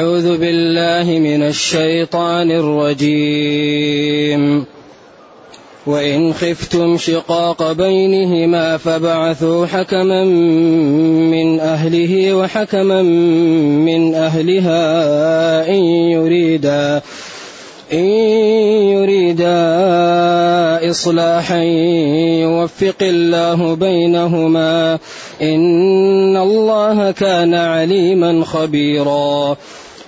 أعوذ بالله من الشيطان الرجيم. وإن خفتم شقاق بينهما فبعثوا حكما من أهله وحكما من أهلها إن يريدا إن يريدا إصلاحا يوفق الله بينهما. إن الله كان عليما خبيرا.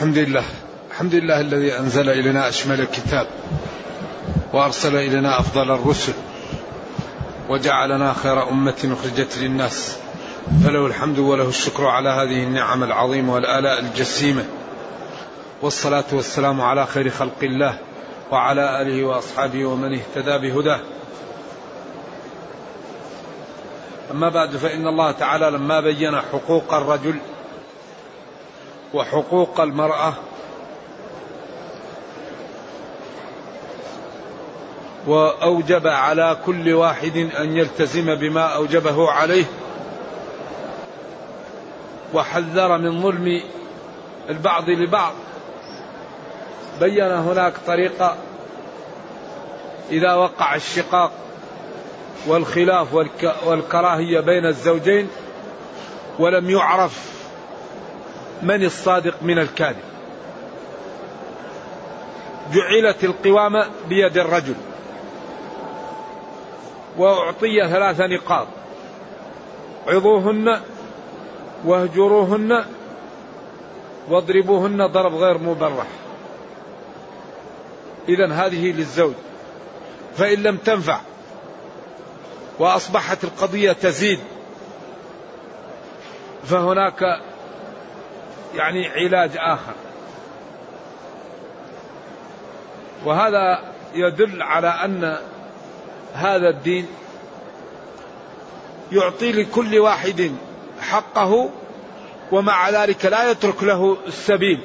الحمد لله الحمد لله الذي أنزل إلينا أشمل الكتاب وأرسل إلينا أفضل الرسل وجعلنا خير أمة أخرجت للناس. فله الحمد وله الشكر على هذه النعم العظيمة والآلاء الجسيمة. والصلاة والسلام على خير خلق الله وعلى آله وأصحابه ومن اهتدى بهداه. أما بعد فإن الله تعالى لما بين حقوق الرجل وحقوق المرأة. وأوجب على كل واحد أن يلتزم بما أوجبه عليه. وحذر من ظلم البعض لبعض. بين هناك طريقة إذا وقع الشقاق والخلاف والكراهية بين الزوجين ولم يعرف من الصادق من الكاذب. جعلت القوامة بيد الرجل. وأعطي ثلاث نقاط. عظوهن واهجروهن واضربوهن ضرب غير مبرح. إذا هذه للزوج. فإن لم تنفع وأصبحت القضية تزيد فهناك يعني علاج آخر. وهذا يدل على أن هذا الدين يعطي لكل واحد حقه ومع ذلك لا يترك له السبيل.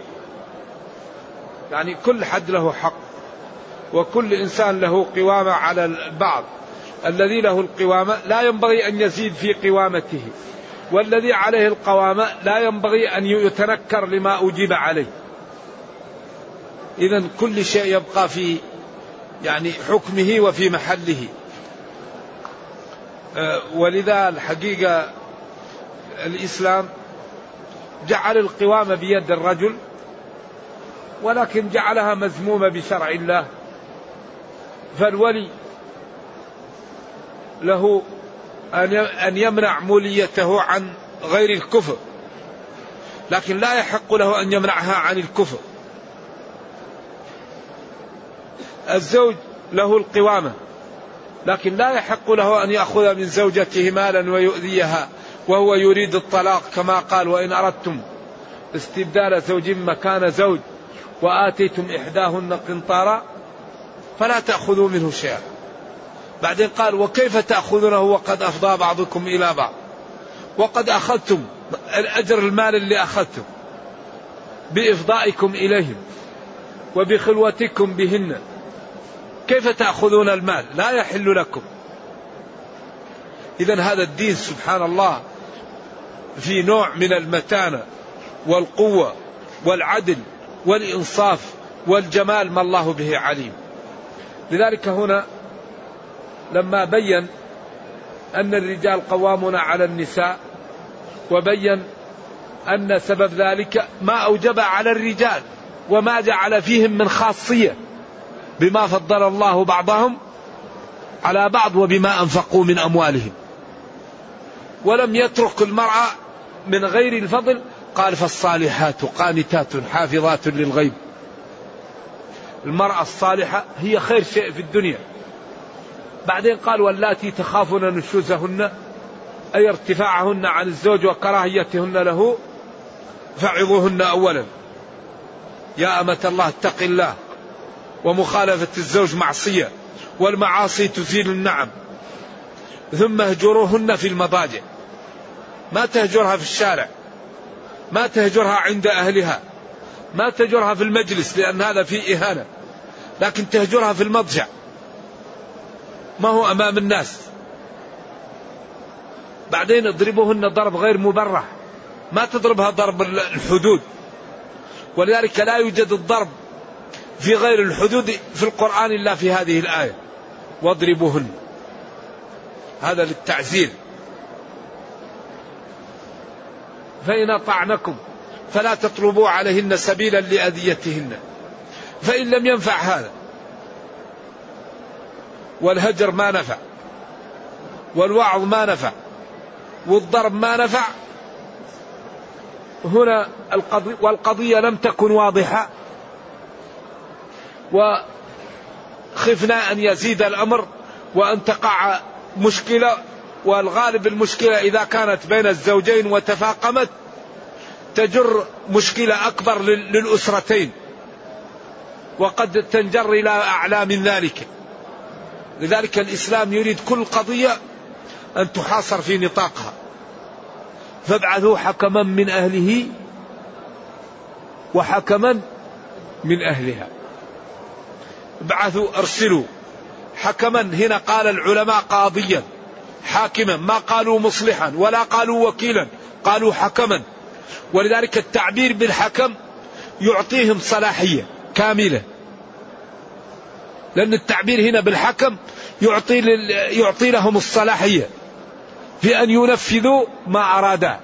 يعني كل حد له حق وكل إنسان له قوامة على البعض. الذي له القوامة لا ينبغي أن يزيد في قوامته. والذي عليه القوامه لا ينبغي أن يتنكر لما أجيب عليه. اذا كل شيء يبقى في يعني حكمه وفي محله. أه، ولذا الحقيقة الإسلام جعل القوامة بيد الرجل ولكن جعلها مذمومة بشرع الله. فالولي له أن يمنع موليته عن غير الكفر. لكن لا يحق له أن يمنعها عن الكفر. الزوج له القوامة لكن لا يحق له أن يأخذ من زوجته مالا ويؤذيها وهو يريد الطلاق كما قال وإن أردتم استبدال زوج مكان زوج وآتيتم إحداهن قنطارا فلا تأخذوا منه شيئا. بعدين قال وكيف تأخذونه وقد أفضى بعضكم إلى بعض؟ وقد أخذتم الأجر المال اللي أخذتم بإفضائكم إليهم وبخلوتكم بهن. كيف تأخذون المال؟ لا يحل لكم. إذا هذا الدين سبحان الله في نوع من المتانة والقوة والعدل والإنصاف والجمال ما الله به عليم. لذلك هنا لما بين أن الرجال قوامون على النساء وبين أن سبب ذلك ما أوجب على الرجال وما جعل فيهم من خاصية بما فضل الله بعضهم على بعض وبما أنفقوا من أموالهم. ولم يترك المرأة من غير الفضل قال فالصالحات قانتات حافظات للغيب. المرأة الصالحة هي خير شيء في الدنيا. بعدين قال واللاتي تخافون نشوزهن أي ارتفاعهن عن الزوج وكراهيتهن له فعظوهن أولا. يا أمة الله اتق الله. ومخالفة الزوج معصية والمعاصي تزيل النعم. ثم اهجروهن في المضاجع. ما تهجرها في الشارع. ما تهجرها عند أهلها. ما تهجرها في المجلس لأن هذا فيه إهانة. لكن تهجرها في المضجع. ما هو أمام الناس. بعدين اضربوهن ضرب غير مبرح. ما تضربها ضرب الحدود. ولذلك لا يوجد الضرب في غير الحدود في القرآن إلا في هذه الآية. واضربوهن. هذا للتعزير فإن أطعنكم فلا تطلبوا عليهن سبيلا لأذيتهن. فإن لم ينفع هذا. والهجر ما نفع والوعظ ما نفع والضرب ما نفع. هنا القضية والقضية لم تكن واضحة وخفنا أن يزيد الأمر وأن تقع مشكلة والغالب المشكلة إذا كانت بين الزوجين وتفاقمت تجر مشكلة أكبر للأسرتين وقد تنجر إلى أعلى من ذلك. لذلك الإسلام يريد كل قضية أن تحاصر في نطاقها. فابعثوا حكما من أهله وحكما من أهلها. ابعثوا أرسلوا حكما. هنا قال العلماء قاضيا حاكما. ما قالوا مصلحا ولا قالوا وكيلا قالوا حكما. ولذلك التعبير بالحكم يعطيهم صلاحية كاملة. لأن التعبير هنا بالحكم يعطي يعطي لهم الصلاحية في أن ينفذوا ما أرادا.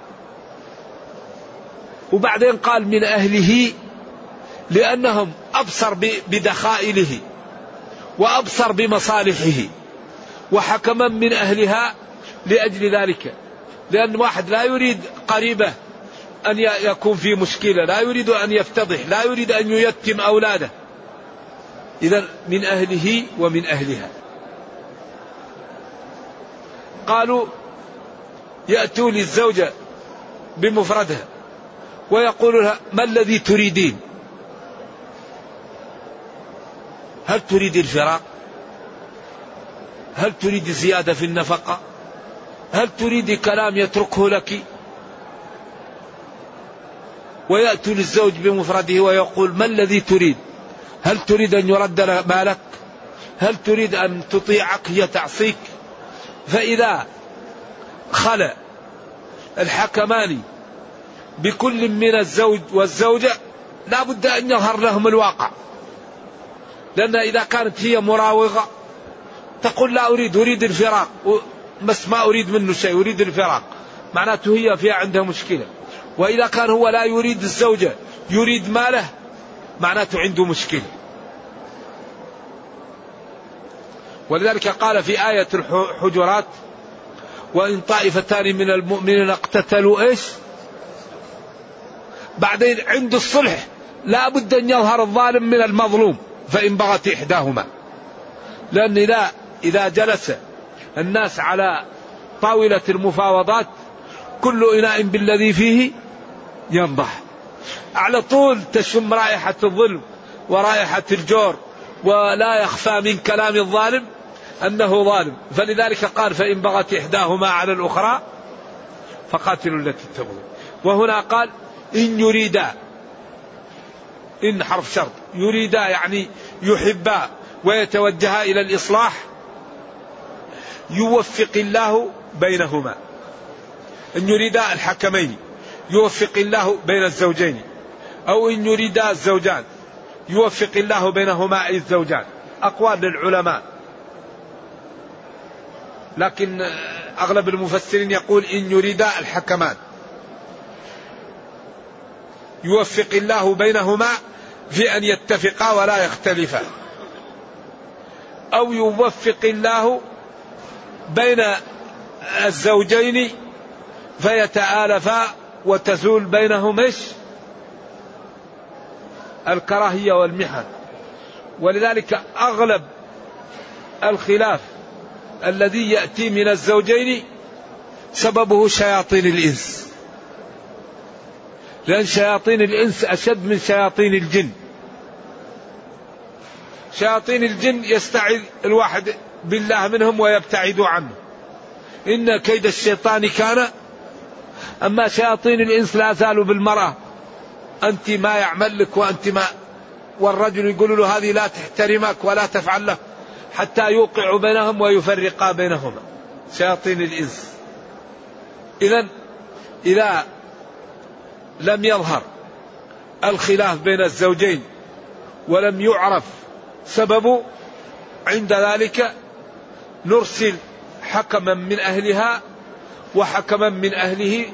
وبعدين قال من أهله لأنهم أبصر بدخائله وأبصر بمصالحه وحكما من أهلها لأجل ذلك. لأن واحد لا يريد قريبه أن يكون في مشكلة لا يريد أن يفتضح لا يريد أن ييتم أولاده. إذا من أهله ومن أهلها. قالوا يأتوا للزوجة بمفردها ويقول لها ما الذي تريدين؟ هل تريد الفراق؟ هل تريد زيادة في النفقة؟ هل تريد كلام يتركه لك؟ ويأتي للزوج بمفرده ويقول ما الذي تريد؟ هل تريد أن يرد مالك؟ هل تريد أن تطيعك؟ هي تعصيك. فإذا خلى الحكمان بكل من الزوج والزوجة لا بد أن يظهر لهم الواقع. لأن إذا كانت هي مراوغة تقول لا أريد أريد الفراق. بس ما أريد منه شيء أريد الفراق. معناته هي فيها عندها مشكلة. وإذا كان هو لا يريد الزوجة يريد ماله معناته عنده مشكلة. ولذلك قال في آية الحجرات وإن طائفتان من المؤمنين اقتتلوا إيش؟ بعدين عند الصلح لا بد أن يظهر الظالم من المظلوم فإن بغت إحداهما. لأن إذا إذا جلس الناس على طاولة المفاوضات كل إناء بالذي فيه ينضح. على طول تشم رائحة الظلم ورائحة الجور ولا يخفى من كلام الظالم أنه ظالم. فلذلك قال فإن بغت إحداهما على الأخرى فقاتلوا التي تبغي وهنا قال إن يريدا إن حرف شرط يريدا يعني يحبا ويتوجها إلى الإصلاح يوفق الله بينهما. إن يريدا الحكمين يوفق الله بين الزوجين. أو إن يريدا الزوجان. يوفق الله بينهما أي الزوجان. أقوال للعلماء. لكن أغلب المفسرين يقول إن يريدا الحكمان. يوفق الله بينهما في أن يتفقا ولا يختلفا. أو يوفق الله بين الزوجين فيتآلفا وتزول بينهم إيش؟ الكراهية والمحن ولذلك أغلب الخلاف الذي يأتي من الزوجين سببه شياطين الإنس. لأن شياطين الإنس أشد من شياطين الجن. شياطين الجن يستعذ الواحد بالله منهم ويبتعد عنه. إن كيد الشيطان كان أما شياطين الإنس لا زالوا بالمرأة. أنت ما يعمل لك وأنت ما والرجل يقول له هذه لا تحترمك ولا تفعل له حتى يوقع بينهم ويفرقا بينهما. شياطين الإنس. إذا إذا لم يظهر الخلاف بين الزوجين ولم يعرف سببه عند ذلك نرسل حكما من أهلها وحكما من أهله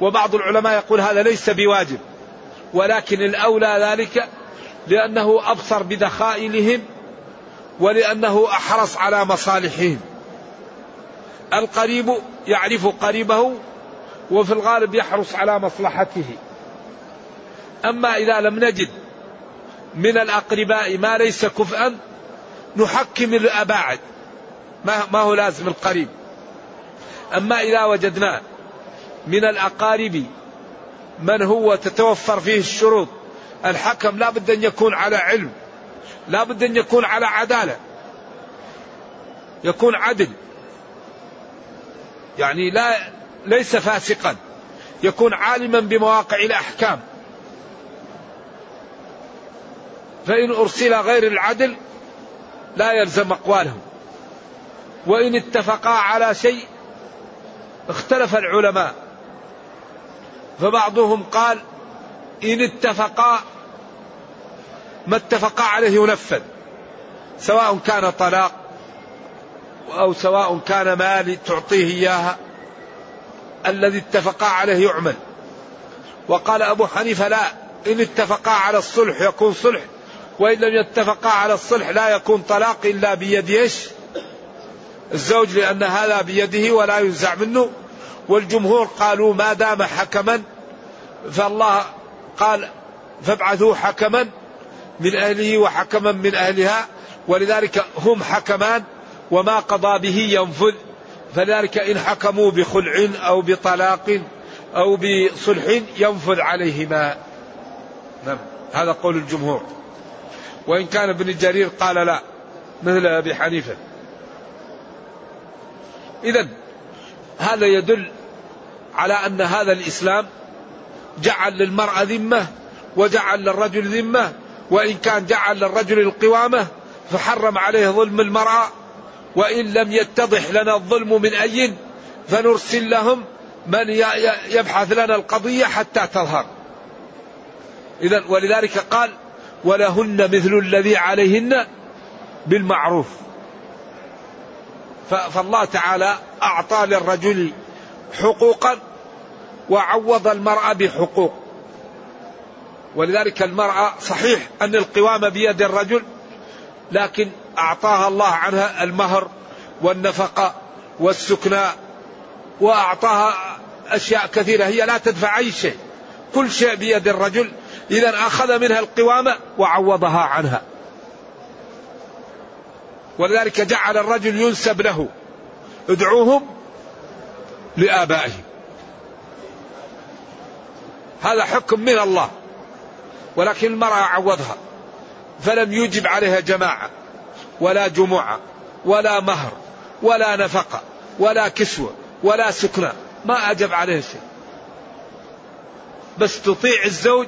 وبعض العلماء يقول هذا ليس بواجب. ولكن الأولى ذلك لأنه أبصر بدخائلهم ولأنه أحرص على مصالحهم. القريب يعرف قريبه وفي الغالب يحرص على مصلحته. أما إذا لم نجد من الأقرباء ما ليس كفءا نحكم الأباعد ما هو لازم القريب. أما إذا وجدنا من الأقارب من هو تتوفر فيه الشروط؟ الحكم لا بد أن يكون على علم لا بد أن يكون على عدالة يكون عدل يعني لا ليس فاسقا يكون عالما بمواقع الأحكام. فإن أرسل غير العدل لا يلزم أقوالهم. وإن اتفقا على شيء اختلف العلماء. فبعضهم قال إن اتفقا ما اتفقا عليه ينفذ سواء كان طلاق أو سواء كان مال تعطيه إياها الذي اتفقا عليه يعمل. وقال أبو حنيفة لا إن اتفقا على الصلح يكون صلح وإن لم يتفقا على الصلح لا يكون طلاق إلا بيد الزوج لأن هذا بيده ولا ينزع منه. والجمهور قالوا ما دام حكما فالله قال فابعثوا حكما من أهله وحكما من أهلها ولذلك هم حكمان وما قضى به ينفذ. فذلك إن حكموا بخلع أو بطلاق أو بصلح ينفذ عليهما. نعم هذا قول الجمهور. وإن كان ابن جرير قال لا مثل أبي حنيفة. إذا هذا يدل على أن هذا الإسلام جعل للمرأة ذمة وجعل للرجل ذمة وإن كان جعل للرجل القوامة فحرم عليه ظلم المرأة وإن لم يتضح لنا الظلم من أي فنرسل لهم من يبحث لنا القضية حتى تظهر. إذا ولذلك قال ولهن مثل الذي عليهن بالمعروف. فالله تعالى أعطى للرجل حقوقا وعوض المرأة بحقوق. ولذلك المرأة صحيح أن القوامة بيد الرجل لكن أعطاها الله عنها المهر والنفقة والسكنى وأعطاها أشياء كثيرة هي لا تدفع أي شيء. كل شيء بيد الرجل إذا أخذ منها القوامة وعوضها عنها. ولذلك جعل الرجل ينسب له ادعوهم لآبائهم. هذا حكم من الله. ولكن المرأة عوضها. فلم يجب عليها جماعة. ولا جمعة. ولا مهر. ولا نفقة. ولا كسوة. ولا سكنى. ما أجب عليها شيء. بس تطيع الزوج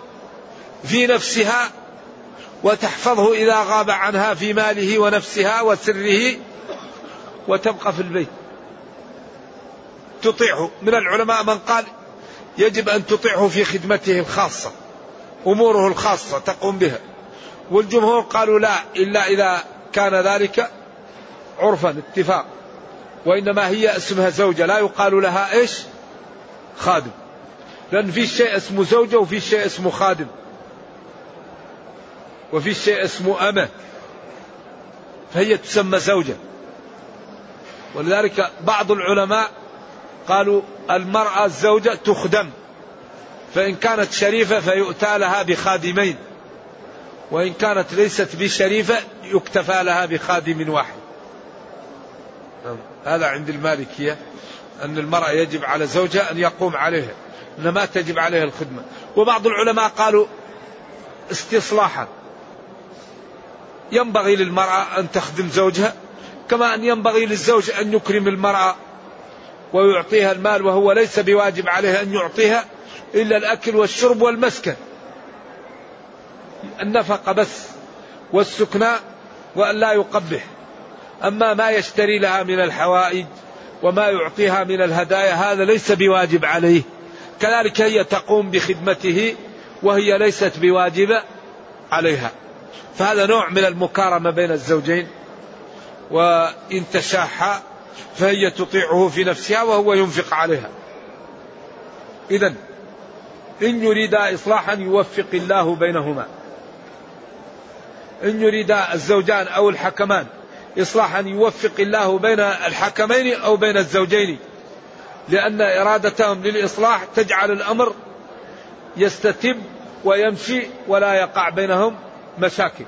في نفسها وتحفظه إذا غاب عنها في ماله ونفسها وسره وتبقى في البيت. تطيعه. من العلماء من قال يجب أن تطيعه في خدمته الخاصة أموره الخاصة تقوم بها. والجمهور قالوا لا إلا إذا كان ذلك عرفا اتفاق. وإنما هي اسمها زوجة لا يقال لها إيش؟ خادم. لأن في شيء اسمه زوجة وفي شيء اسمه خادم. وفي شيء اسمه أمة. فهي تسمى زوجة. ولذلك بعض العلماء قالوا المرأة الزوجة تخدم. فإن كانت شريفة فيؤتى لها بخادمين. وإن كانت ليست بشريفة يكتفى لها بخادم واحد. هذا عند المالكية أن المرأة يجب على زوجها أن يقوم عليها أن ما تجب عليها الخدمة. وبعض العلماء قالوا استصلاحا. ينبغي للمرأة أن تخدم زوجها كما أن ينبغي للزوج أن يكرم المرأة ويعطيها المال وهو ليس بواجب عليه أن يعطيها إلا الأكل والشرب والمسكن. النفقة بس والسكناء وأن لا يقبح أما ما يشتري لها من الحوائج وما يعطيها من الهدايا هذا ليس بواجب عليه. كذلك هي تقوم بخدمته وهي ليست بواجبة عليها. فهذا نوع من المكارمة بين الزوجين. وإن تشاحا فهي تطيعه في نفسها وهو ينفق عليها. إذا إن يريدا إصلاحا يوفق الله بينهما. إن يريدا الزوجان أو الحكمان إصلاحا يوفق الله بين الحكمين أو بين الزوجين. لأن إرادتهم للإصلاح تجعل الأمر يستتب ويمشي ولا يقع بينهم مشاكل.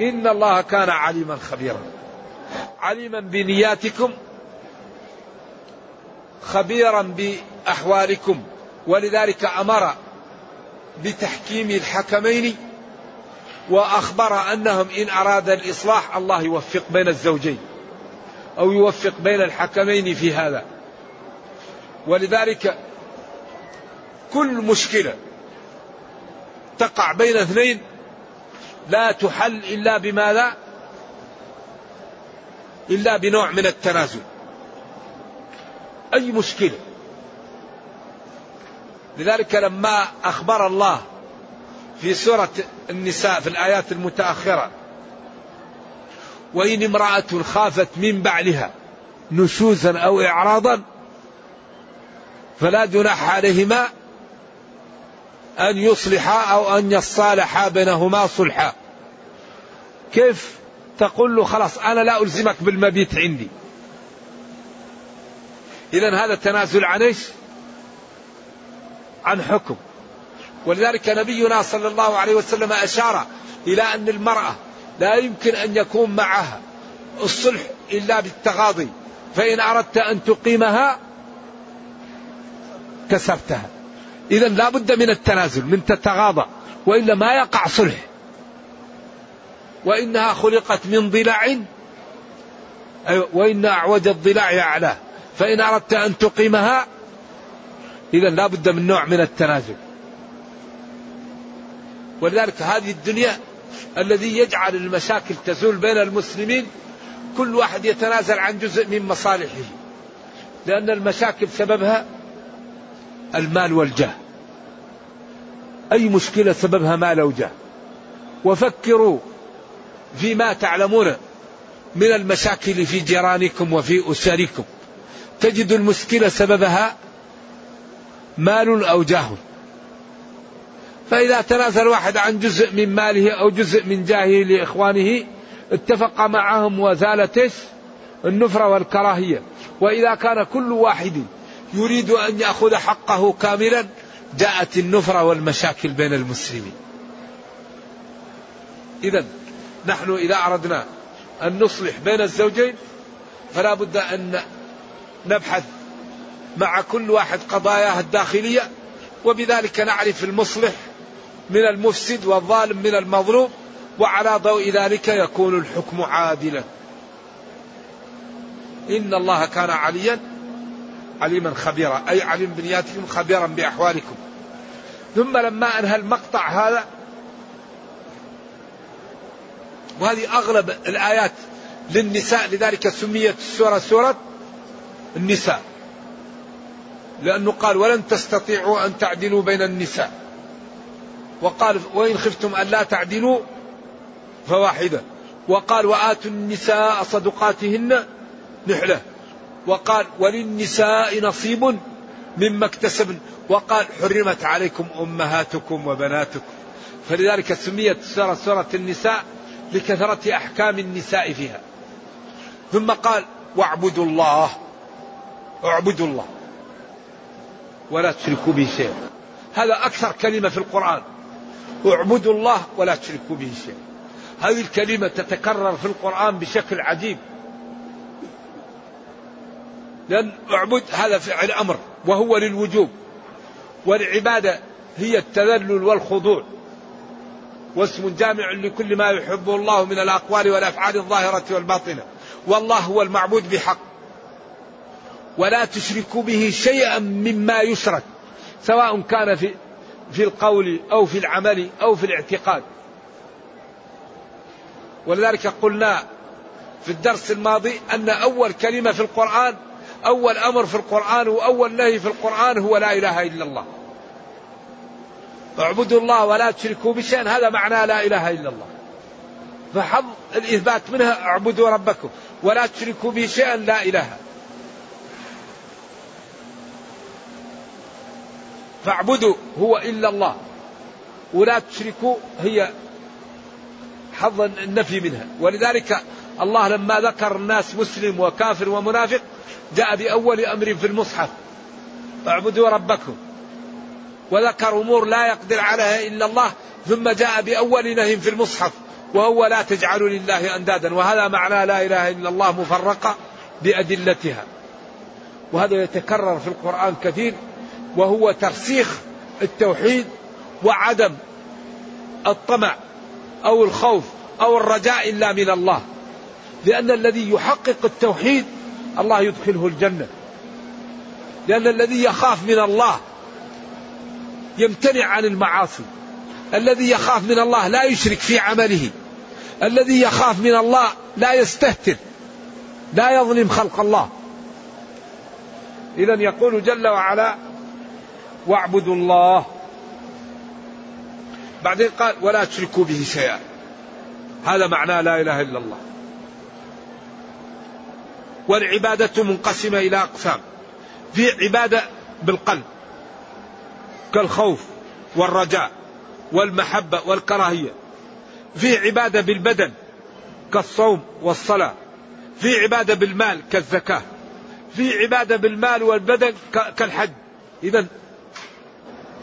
إن الله كان عليما خبيرا. عليما بنياتكم خبيرا بأحوالكم ولذلك أمر بتحكيم الحكمين وأخبر أنهم إن أراد الإصلاح الله يوفق بين الزوجين أو يوفق بين الحكمين في هذا. ولذلك كل مشكلة تقع بين اثنين لا تحل إلا بماذا؟ إلا بنوع من التنازل. أي مشكلة؟ لذلك لما أخبر الله في سورة النساء في الآيات المتأخرة وإن امرأة خافت من بعلها نشوزا أو إعراضا فلا جناح عليهما أن يصلحا أو أن يصالحا بينهما صلحا. كيف تقول له خلاص أنا لا ألزمك بالمبيت عندي. إذا هذا تنازل عن إيش؟ عن حكم. ولذلك نبينا صلى الله عليه وسلم أشار إلى أن المرأة لا يمكن أن يكون معها الصلح إلا بالتغاضي فإن أردت أن تقيمها كسرتها. إذا لا بد من التنازل من تتغاضى وإلا ما يقع صلح. وإنها خلقت من ضلع وإن أعوج الضلع أعلاه فإن أردت أن تقيمها إذا لا بد من نوع من التنازل. ولذلك هذه الدنيا الذي يجعل المشاكل تزول بين المسلمين كل واحد يتنازل عن جزء من مصالحه. لأن المشاكل سببها المال والجاه. أي مشكلة سببها مال وجاه وفكروا فيما تعلمون من المشاكل في جيرانكم وفي أسركم. تجد المشكلة سببها مال أو جاه. فإذا تنازل واحد عن جزء من ماله أو جزء من جاهه لإخوانه اتفق معهم وزالت النفرة والكراهية. وإذا كان كل واحد يريد أن يأخذ حقه كاملا جاءت النفرة والمشاكل بين المسلمين. إذا نحن إذا أردنا أن نصلح بين الزوجين فلا بد أن نبحث مع كل واحد قضاياه الداخلية وبذلك نعرف المصلح من المفسد والظالم من المظلوم وعلى ضوء ذلك يكون الحكم عادلا. إن الله كان عليا عليما خبيرا أي عليم بنياتكم خبيرا بأحوالكم. ثم لما أنهى المقطع هذا وهذه أغلب الآيات للنساء لذلك سميت السورة سورة النساء. لأنه قال ولن تستطيعوا أن تعدلوا بين النساء. وقال وإن خفتم أن لا تعدلوا فواحدة. وقال وآتوا النساء صدقاتهن نحلة. وقال وللنساء نصيب مما اكتسبن. وقال حرمت عليكم أمهاتكم وبناتكم. فلذلك سميت سورة سورة النساء لكثرة أحكام النساء فيها. ثم قال واعبدوا الله. اعبدوا الله. ولا تشركوا به شيئا. هذا أكثر كلمة في القرآن. اعبدوا الله ولا تشركوا به شيئا. هذه الكلمة تتكرر في القرآن بشكل عجيب. لأن اعبد هذا فعل أمر وهو للوجوب. والعبادة هي التذلل والخضوع. واسم جامع لكل ما يحبه الله من الأقوال والأفعال الظاهرة والباطنة. والله هو المعبود بحق. ولا تشركوا به شيئا مما يشرك. سواء كان في في القول أو في العمل أو في الاعتقاد. ولذلك قلنا في الدرس الماضي أن أول كلمة في القرآن أول أمر في القرآن وأول نهي في القرآن هو لا إله إلا الله. اعبدوا الله ولا تشركوا بشيء هذا معنى لا إله إلا الله. فحظ الإثبات منها اعبدوا ربكم ولا تشركوا به شيئا. لا إله. فاعبدوا هو إلا الله ولا تشركوا هي حظ النفي منها ولذلك الله لما ذكر الناس مسلم وكافر ومنافق جاء بأول أمر في المصحف. اعبدوا ربكم. وذكر أمور لا يقدر عليها إلا الله ثم جاء بأول نهي في المصحف وهو لا تجعلوا لله أندادا وهذا معنى لا إله إلا الله مفرقة بأدلتها. وهذا يتكرر في القرآن كثير وهو ترسيخ التوحيد وعدم الطمع أو الخوف أو الرجاء إلا من الله. لأن الذي يحقق التوحيد الله يدخله الجنة. لأن الذي يخاف من الله يمتنع عن المعاصي. الذي يخاف من الله لا يشرك في عمله. الذي يخاف من الله لا يستهتر. لا يظلم خلق الله. اذا يقول جل وعلا واعبدوا الله. بعدين قال ولا تشركوا به شيئا. هذا معناه لا إله إلا الله. والعبادة منقسمة إلى أقسام. في عبادة بالقلب. كالخوف والرجاء والمحبة والكراهية. في عبادة بالبدن كالصوم والصلاة. في عبادة بالمال كالزكاة. في عبادة بالمال والبدن كالحج. اذا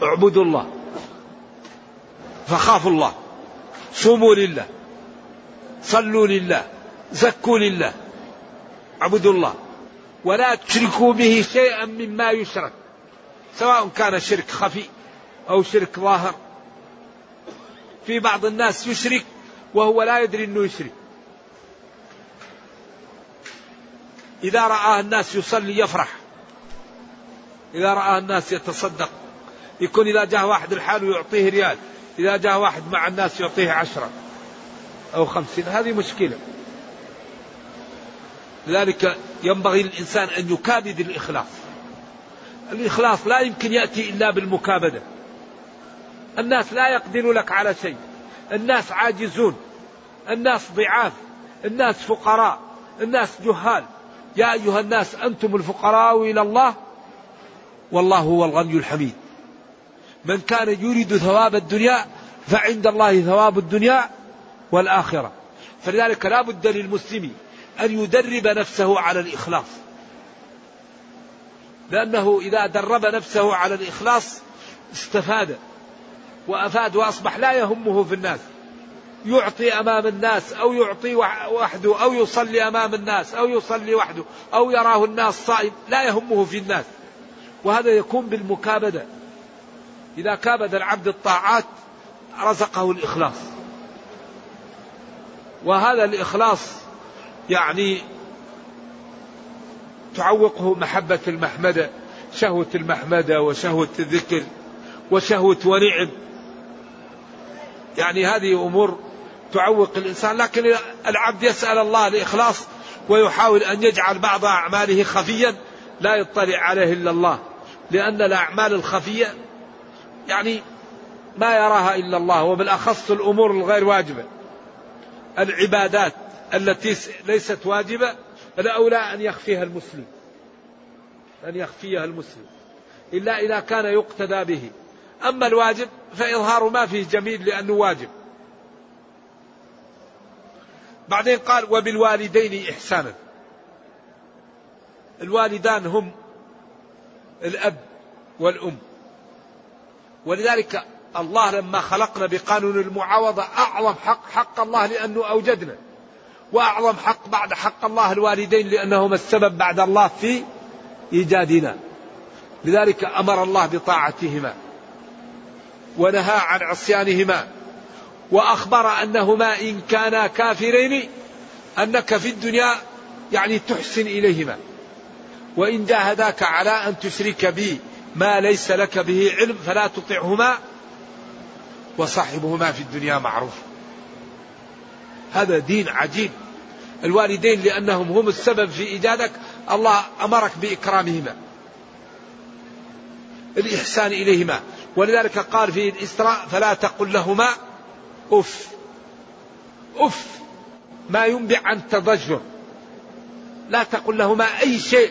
اعبدوا الله. فخافوا الله. صوموا لله. صلوا لله. زكوا لله. اعبدوا الله. ولا تشركوا به شيئا مما يشرك. سواء كان شرك خفي أو شرك ظاهر. في بعض الناس يشرك وهو لا يدري إنه يشرك. إذا راى الناس يصلي يفرح. إذا راى الناس يتصدق. يكون إذا جاء واحد الحال يعطيه ريال. إذا جاء واحد مع الناس يعطيه عشرة أو خمسين. هذه مشكلة. لذلك ينبغي للإنسان أن يكابد الإخلاص. الإخلاص لا يمكن يأتي إلا بالمكابدة. الناس لا يقدر لك على شيء. الناس عاجزون. الناس ضعاف. الناس فقراء. الناس جهال. يا أيها الناس أنتم الفقراء إلى الله. والله هو الغني الحميد. من كان يريد ثواب الدنيا فعند الله ثواب الدنيا والآخرة. فلذلك لا بد للمسلم أن يدرب نفسه على الإخلاص. لأنه إذا درب نفسه على الإخلاص استفاد وأفاد وأصبح لا يهمه في الناس. يعطي أمام الناس أو يعطي وحده أو يصلي أمام الناس أو يصلي وحده أو يراه الناس صائم لا يهمه في الناس. وهذا يكون بالمكابدة. إذا كابد العبد الطاعات رزقه الإخلاص. وهذا الإخلاص يعني تعوقه محبة المحمدة شهوة المحمدة وشهوة الذكر وشهوة ونعم. يعني هذه أمور تعوق الإنسان لكن العبد يسأل الله الإخلاص ويحاول أن يجعل بعض أعماله خفيا لا يطلع عليه إلا الله. لأن الأعمال الخفية يعني ما يراها إلا الله وبالأخص الأمور الغير واجبة. العبادات التي ليست واجبة الأولى أن يخفيها المسلم. أن يخفيها المسلم. إلا إذا كان يقتدى به. أما الواجب فإظهار ما فيه جميل لأنه واجب. بعدين قال وبالوالدين إحسانا. الوالدان هم الأب والأم. ولذلك الله لما خلقنا بقانون المعاوضة أعظم حق حق الله لأنه أوجدنا. وأعظم حق بعد حق الله الوالدين لأنهما السبب بعد الله في إيجادنا. لذلك أمر الله بطاعتهما ونهى عن عصيانهما وأخبر أنهما إن كانا كافرين أنك في الدنيا يعني تحسن إليهما. وإن جاهداك على أن تشرك بي ما ليس لك به علم فلا تطعهما وصاحبهما في الدنيا معروف. هذا دين عجيب. الوالدين لأنهم هم السبب في إيجادك الله أمرك بإكرامهما. الإحسان إليهما. ولذلك قال في الإسراء فلا تقل لهما أف. أف. ما ينبع عن تضجر لا تقل لهما أي شيء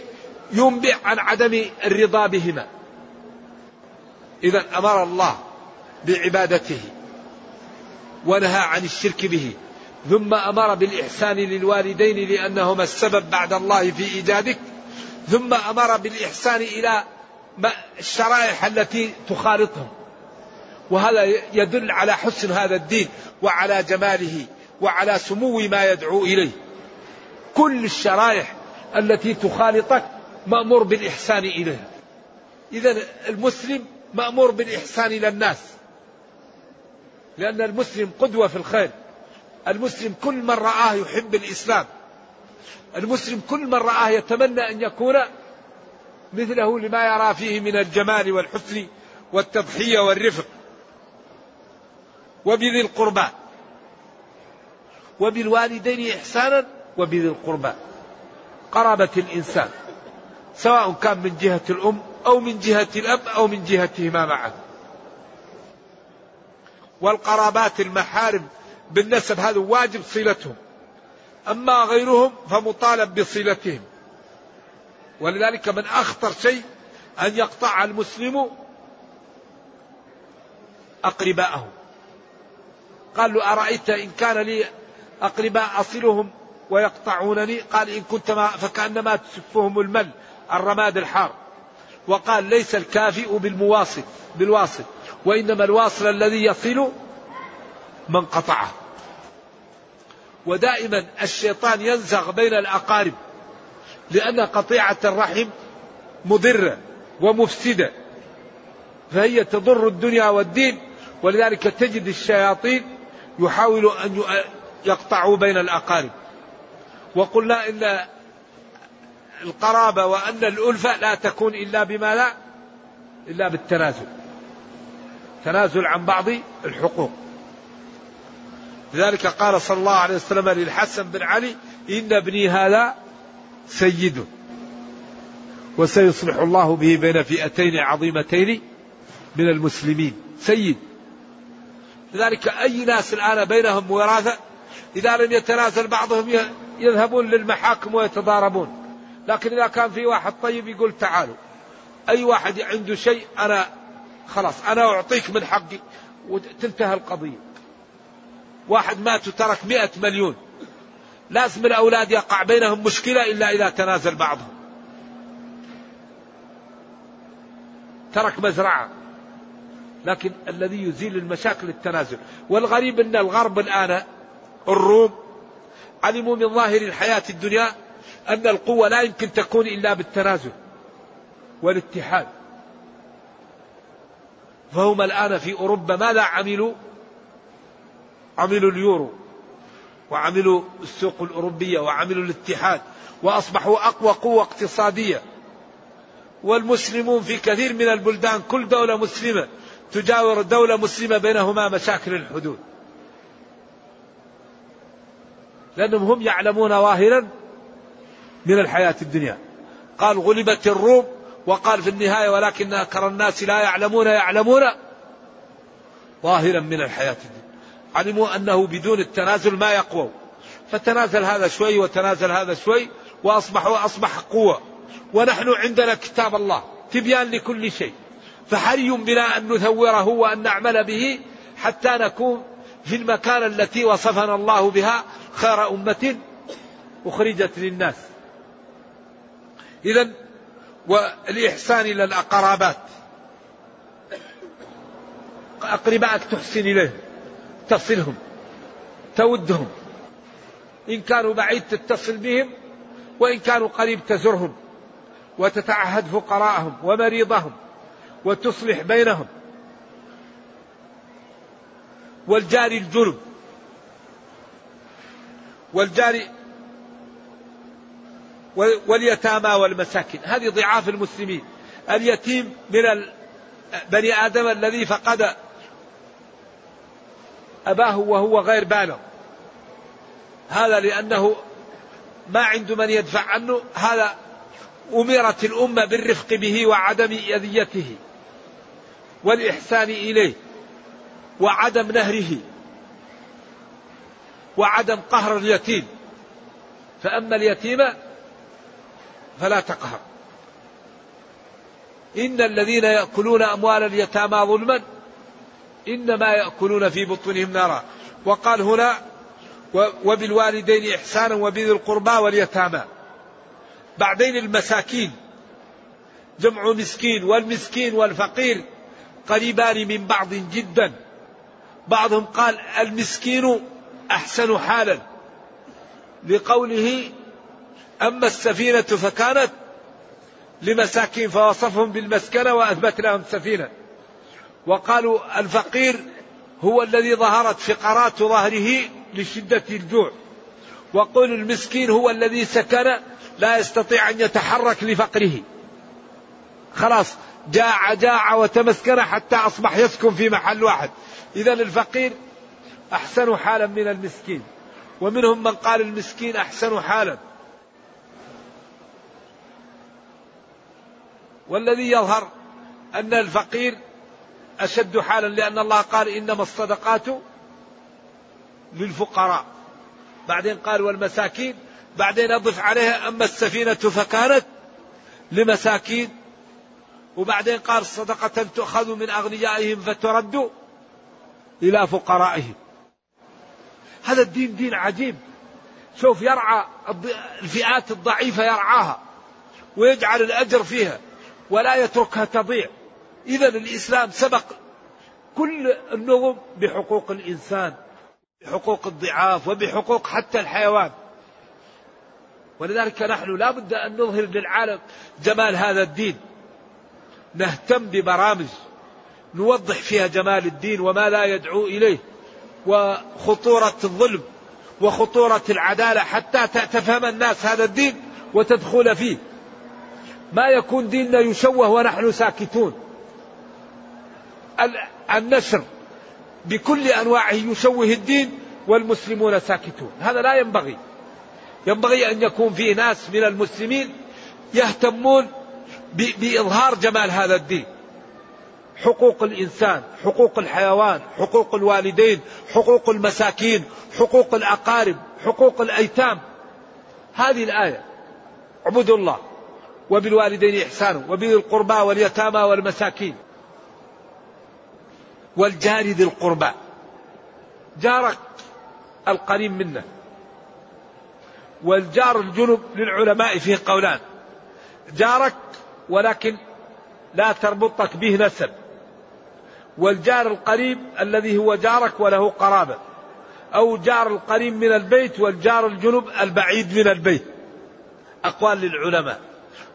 ينبع عن عدم الرضا بهما. إذا أمر الله بعبادته ونهى عن الشرك به. ثم أمر بالإحسان للوالدين لأنهما السبب بعد الله في إيجادك. ثم أمر بالإحسان إلى الشرائح التي تخالطهم. وهذا يدل على حسن هذا الدين وعلى جماله وعلى سمو ما يدعو إليه. كل الشرائح التي تخالطك مأمور بالإحسان اليها إذا المسلم مأمور بالإحسان إلى الناس. لأن المسلم قدوة في الخير. المسلم كل من رآه يحب الإسلام. المسلم كل من رآه يتمنى أن يكون مثله لما يرى فيه من الجمال والحسن والتضحية والرفق وبذي القربى. وبالوالدين إحسانا وبذي القربى. قرابة الإنسان. سواء كان من جهة الأم أو من جهة الأب أو من جهتهما معا. والقرابات المحارم بالنسب هذا واجب صلتهم. أما غيرهم فمطالب بصلتهم. ولذلك من أخطر شيء أن يقطع المسلم أقرباءه. قال له أرأيت إن كان لي أقرباء أصلهم ويقطعونني؟ قال إن كنت ما فكأنما تسفهم المل الرماد الحار. وقال ليس الكافئ بالمواصل بالواصل وإنما الواصل الذي يصل من قطعه. ودائما الشيطان ينزغ بين الأقارب لأن قطيعة الرحم مضرة ومفسدة فهي تضر الدنيا والدين ولذلك تجد الشياطين يحاول أن يقطعوا بين الأقارب. وقلنا إن القرابة وأن الألفة لا تكون إلا بما لا إلا بالتنازل. تنازل عن بعض الحقوق. لذلك قال صلى الله عليه وسلم للحسن بن علي إن ابني هذا سيد وسيصلح الله به بين فئتين عظيمتين من المسلمين. سيد. لذلك أي ناس الآن بينهم وراثة إذا لم يتنازل بعضهم يذهبون للمحاكم ويتضاربون. لكن إذا كان في واحد طيب يقول تعالوا. أي واحد عنده شيء أنا خلاص أنا أعطيك من حقي وتنتهى القضية. واحد مات وترك مئة مليون. لازم الأولاد يقع بينهم مشكلة إلا إذا تنازل بعضهم. ترك مزرعة. لكن الذي يزيل المشاكل التنازل. والغريب أن الغرب الآن الروم علموا من ظاهر الحياة الدنيا أن القوة لا يمكن تكون إلا بالتنازل والاتحاد. فهم الآن في أوروبا ماذا عملوا؟ عملوا اليورو وعملوا السوق الأوروبية وعملوا الاتحاد وأصبحوا أقوى قوة اقتصادية. والمسلمون في كثير من البلدان كل دولة مسلمة تجاور دولة مسلمة بينهما مشاكل الحدود. لأنهم هم يعلمون ظاهرا من الحياة الدنيا. قال غلبت الروم وقال في النهاية ولكن أكثر الناس لا يعلمون يعلمون ظاهرا من الحياة الدنيا. علموا أنه بدون التنازل ما يقوى. فتنازل هذا شوي وتنازل هذا شوي وأصبحوا أصبح قوة. ونحن عندنا كتاب الله تبيان لكل شيء. فحري بنا أن نثوره وأن نعمل به حتى نكون في المكان التي وصفنا الله بها خير أمة أخرجت للناس. إذا والإحسان إلى الأقرابات أقربائك تحسن إليهم. تصلهم تودهم. إن كانوا بعيد تتصل بهم وإن كانوا قريب تزرهم وتتعهد فقراءهم ومريضهم وتصلح بينهم. والجار الجنب والجار واليتامى والمساكين. هذه ضعاف المسلمين. اليتيم من بني آدم الذي فقد أباه وهو غير بالغ. هذا لأنه ما عنده من يدفع عنه. هذا أمرت الأمة بالرفق به وعدم أذيته والإحسان إليه وعدم نهره وعدم قهر اليتيم. فأما اليتيم فلا تقهر. إن الذين يأكلون أموال اليتامى ظلما إنما يأكلون في بطونهم نارا. وقال هنا وبالوالدين إحسانا وبذي القربى واليتامى. بعدين المساكين. جمع مسكين والمسكين والفقير قريبان من بعض جدا. بعضهم قال المسكين أحسن حالا. لقوله أما السفينة فكانت لمساكين فوصفهم بالمسكنة وأثبت لهم سفينة. وقالوا الفقير هو الذي ظهرت فقرات ظهره لشدة الجوع. وقول المسكين هو الذي سكن لا يستطيع أن يتحرك لفقره. خلاص جاع جاع وتمسكن حتى أصبح يسكن في محل واحد. إذا الفقير أحسن حالا من المسكين. ومنهم من قال المسكين أحسن حالا. والذي يظهر أن الفقير أشد حالا لأن الله قال إنما الصدقات للفقراء. بعدين قال والمساكين بعدين أضف عليها أما السفينة فكانت لمساكين. وبعدين قال صدقة تؤخذ من أغنيائهم فترد إلى فقرائهم. هذا الدين دين عجيب. شوف يرعى الفئات الضعيفة يرعاها ويجعل الأجر فيها ولا يتركها تضيع. إذا الإسلام سبق كل النظم بحقوق الإنسان بحقوق الضعاف وبحقوق حتى الحيوان. ولذلك نحن لا بد أن نظهر للعالم جمال هذا الدين. نهتم ببرامج نوضح فيها جمال الدين وما لا يدعو إليه وخطورة الظلم وخطورة العدالة حتى تفهم الناس هذا الدين وتدخل فيه. ما يكون ديننا يشوه ونحن ساكتون. النشر بكل أنواعه يشوه الدين والمسلمون ساكتون. هذا لا ينبغي. ينبغي أن يكون في ناس من المسلمين يهتمون بإظهار جمال هذا الدين. حقوق الإنسان حقوق الحيوان حقوق الوالدين حقوق المساكين حقوق الأقارب حقوق الأيتام. هذه الآية. اعبدوا الله. وبالوالدين إحسانا. وبذي القربى واليتامى والمساكين. والجار ذي القربى. جارك القريب منه. والجار الجنب للعلماء فيه قولان. جارك ولكن لا تربطك به نسب. والجار القريب الذي هو جارك وله قرابة. أو جار القريب من البيت والجار الجنب البعيد من البيت. أقوال للعلماء.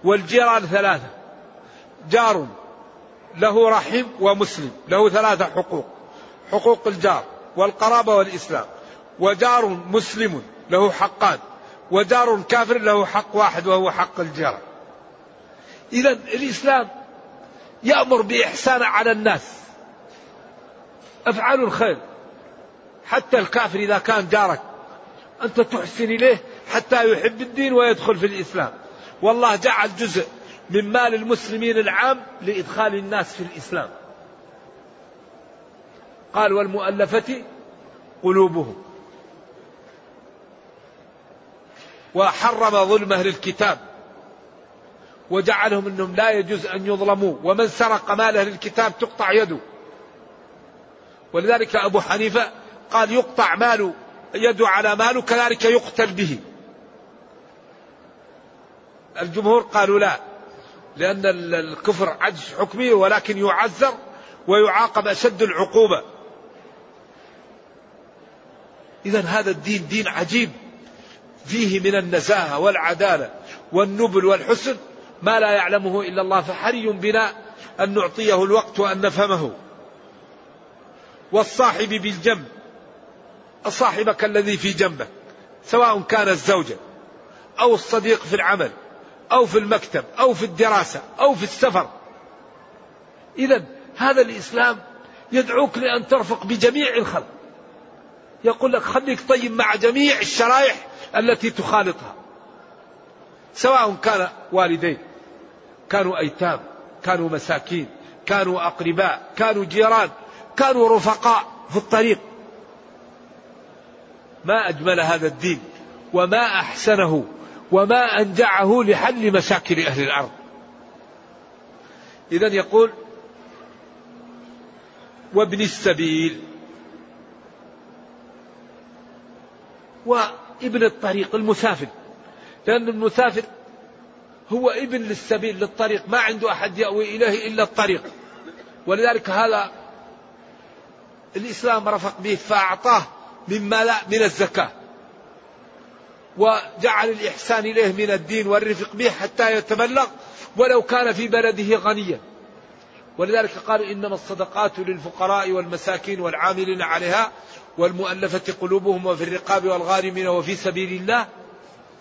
والجيران ثلاثة. جار له رحم ومسلم له ثلاثة حقوق حقوق الجار والقرابة والإسلام. وجار مسلم له حقان وجار كافر له حق واحد وهو حق الجيران إذا الإسلام يأمر بإحسان على الناس. افعلوا الخير. حتى الكافر إذا كان جارك أنت تحسن إليه حتى يحب الدين ويدخل في الإسلام. والله جعل جزء من مال المسلمين العام لإدخال الناس في الإسلام. قال والمؤلفة قلوبهم. وحرم ظلم أهل الكتاب. وجعلهم أنهم لا يجوز أن يظلموا. ومن سرق مال أهل الكتاب تقطع يده. ولذلك أبو حنيفة قال يقطع مال يده على ماله كذلك يقتل به. الجمهور قالوا لا. لأن الكفر عجز حكمي ولكن يعذر ويعاقب أشد العقوبة. إذا هذا الدين دين عجيب. فيه من النزاهة والعدالة والنبل والحسن ما لا يعلمه إلا الله فحري بنا أن نعطيه الوقت وأن نفهمه. والصاحب بالجنب صاحبك الذي في جنبك سواء كان الزوجة أو الصديق في العمل. أو في المكتب أو في الدراسة أو في السفر. إذا هذا الإسلام يدعوك لأن ترفق بجميع الخلق. يقول لك خليك طيب مع جميع الشرائح التي تخالطها. سواء كان والدين كانوا أيتام كانوا مساكين كانوا أقرباء كانوا جيران كانوا رفقاء في الطريق. ما أجمل هذا الدين وما أحسنه وما أنجعه لحل مشاكل أهل الأرض. إذا يقول وابن السبيل وابن الطريق المسافر. لأن المسافر هو ابن للسبيل للطريق ما عنده أحد يأوي إليه إلا الطريق. ولذلك هذا الإسلام رفق به فأعطاه مما لا من الزكاة. وجعل الإحسان إليه من الدين والرفق به حتى يتبلغ ولو كان في بلده غنيا. ولذلك قال إنما الصدقات للفقراء والمساكين والعاملين عليها والمؤلفة قلوبهم وفي الرقاب والغارمين وفي سبيل الله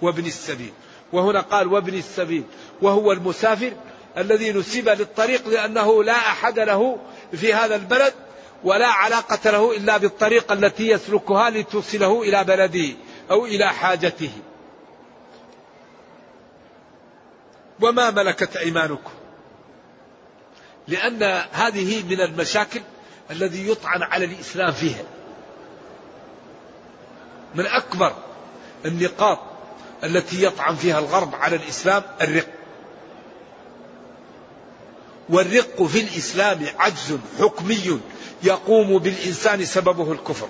وابن السبيل. وهنا قال وابن السبيل وهو المسافر الذي نسب للطريق لأنه لا أحد له في هذا البلد ولا علاقة له إلا بالطريقة التي يسلكها لتوصله إلى بلده. أو إلى حاجته. وما ملكت أيمانكم. لأن هذه من المشاكل الذي يطعن على الإسلام فيها. من أكبر النقاط التي يطعن فيها الغرب على الإسلام الرق. والرق في الإسلام عجز حكمي يقوم بالإنسان سببه الكفر.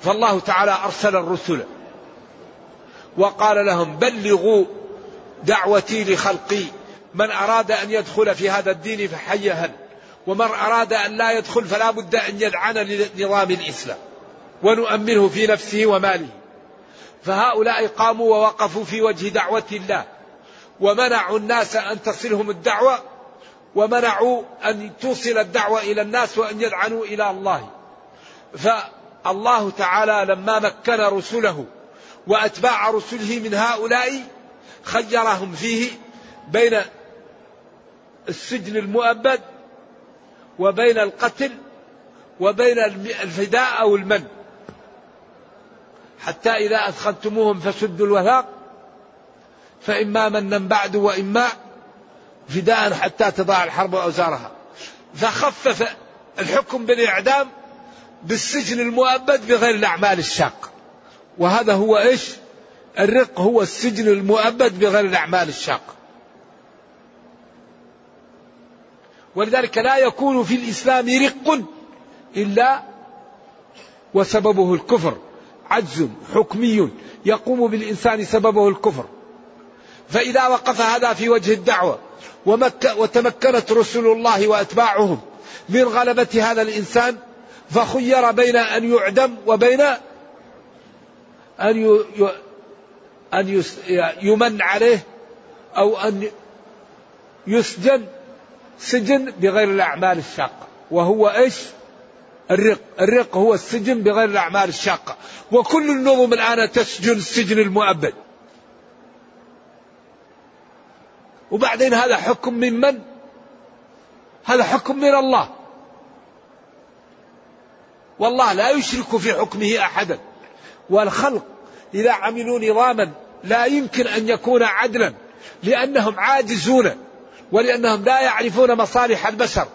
فالله تعالى أرسل الرسل وقال لهم بلغوا دعوتي لخلقي. من أراد أن يدخل في هذا الدين فحيهن ومن أراد أن لا يدخل فلا بد أن يدعن لنظام الإسلام. ونؤمنه في نفسه وماله. فهؤلاء قاموا ووقفوا في وجه دعوة الله. ومنعوا الناس أن تصلهم الدعوة. ومنعوا أن توصل الدعوة إلى الناس وأن يدعنوا إلى الله. فالله تعالى لما مكن رسله وأتباع رسله من هؤلاء خيرهم فيه بين السجن المؤبد وبين القتل وبين الفداء أو المن. حتى إذا أثخنتموهم فسدوا الوثاق فإما منا بعد وإما فداء حتى تضاع الحرب أوزارها فخفف الحكم بالإعدام بالسجن المؤبد بغير الأعمال الشاقة. وهذا هو إيش؟ الرق هو السجن المؤبد بغير الأعمال الشاقة ولذلك لا يكون في الإسلام رق إلا وسببه الكفر. عجز حكمي يقوم بالإنسان سببه الكفر. فإذا وقف هذا في وجه الدعوة وتمكنت رسل الله وأتباعهم من غلبة هذا الإنسان فخير بين أن يعدم وبين أن أن يمن عليه أو أن يسجن سجن بغير الأعمال الشاقة. وهو إيش؟ الرق. الرق هو السجن بغير الأعمال الشاقة. وكل النظم الآن تسجن السجن المؤبد. وبعدين هذا حكم من من؟ هذا حكم من الله. والله لا يشرك في حكمه أحدا. والخلق إذا عملوا نظاما لا يمكن أن يكون عدلا لأنهم عاجزون ولأنهم لا يعرفون مصالح البشر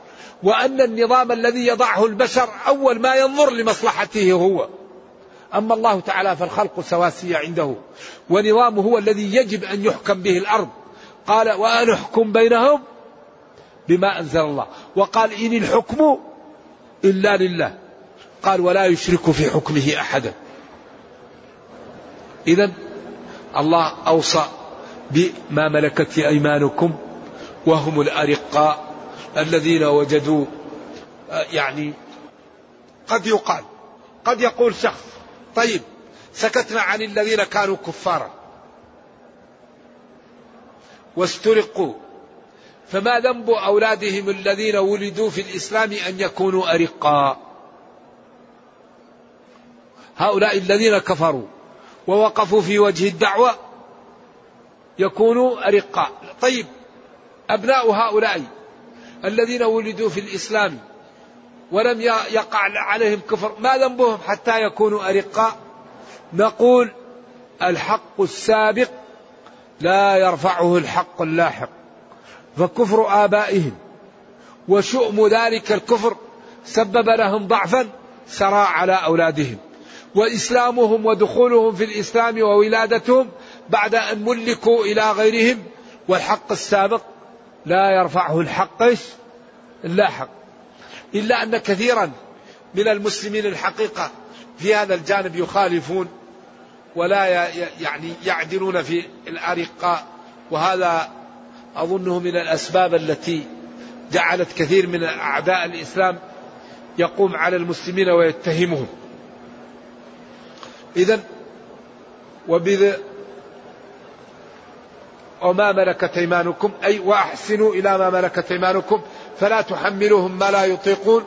وأن النظام الذي يضعه البشر أول ما ينظر لمصلحته هو. أما الله تعالى فالخلق سواسية عنده ونظامه هو الذي يجب أن يحكم به الأرض. قال وأن احكم بينهم بما أنزل الله وقال إن الحكم إلا لله قال ولا يشرك في حكمه أحدا إذا الله أوصى بما ملكت أيمانكم وهم الأرقاء الذين وجدوا يعني قد يقال قد يقول شخص طيب سكتنا عن الذين كانوا كفارا واسترقوا فما ذنب أولادهم الذين ولدوا في الإسلام أن يكونوا أرقاء؟ هؤلاء الذين كفروا. ووقفوا في وجه الدعوة يكونوا أرقاء. طيب أبناء هؤلاء الذين ولدوا في الإسلام ولم يقع عليهم كفر ما ذنبهم حتى يكونوا أرقاء؟ نقول الحق السابق لا يرفعه الحق اللاحق فكفر آبائهم وشؤم ذلك الكفر سبب لهم ضعفا سرى على أولادهم. وإسلامهم ودخولهم في الإسلام وولادتهم بعد أن ملكوا إلى غيرهم والحق السابق لا يرفعه الحق اللاحق إلا أن كثيرا من المسلمين الحقيقة في هذا الجانب يخالفون ولا يعني يعدلون في الأرقاء وهذا أظنه من الأسباب التي جعلت كثير من أعداء الإسلام يقوم على المسلمين ويتهمهم. إذا وبذ وما ملكت أيمانكم أي وأحسنوا إلى ما ملكت أيمانكم فلا تحملوهم ما لا يطيقون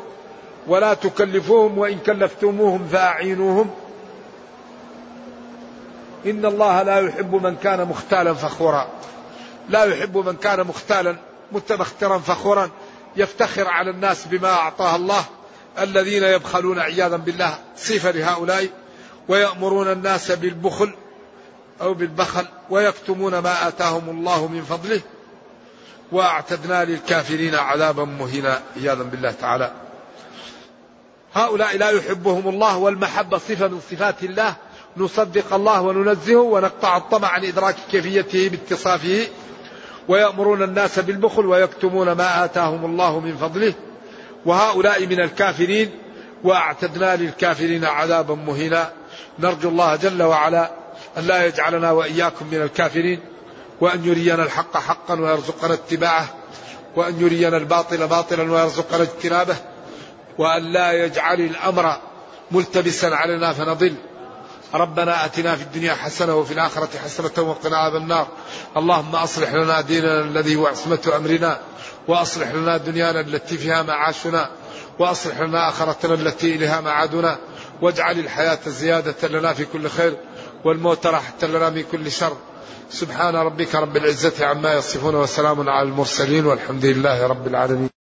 ولا تكلفوهم وإن كلفتموهم فأعينوهم. إن الله لا يحب من كان مختالا فخورا. لا يحب من كان مختالا متبخترا فخورا. يفتخر على الناس بما اعطاه الله الذين يبخلون عياذا بالله. صفة لهؤلاء. ويأمرون الناس بالبخل أو بالبخل ويكتمون ما آتاهم الله من فضله. وأعتدنا للكافرين عذابا مهينا عياذا بالله تعالى. هؤلاء لا يحبهم الله والمحبة صفة من صفات الله. نصدق الله وننزهه ونقطع الطمع عن إدراك كيفيته باتصافه. ويأمرون الناس بالبخل ويكتمون ما آتاهم الله من فضله. وهؤلاء من الكافرين. وأعتدنا للكافرين عذابا مهينا نرجو الله جل وعلا أن لا يجعلنا وإياكم من الكافرين وأن يرينا الحق حقا ويرزقنا اتباعه وأن يرينا الباطل باطلا ويرزقنا اجتنابه وأن لا يجعل الأمر ملتبسا علينا فنضل. ربنا آتنا في الدنيا حسنة وفي الآخرة حسنة وقنا عذاب النار. اللهم أصلح لنا ديننا الذي هو عصمة أمرنا وأصلح لنا دنيانا التي فيها معاشنا وأصلح لنا آخرتنا التي إليها معادنا. واجعل الحياة زيادة لنا في كل خير والموت راحة لنا من كل شر. سبحان ربك رب العزة عما يصفون وسلام على المرسلين والحمد لله رب العالمين.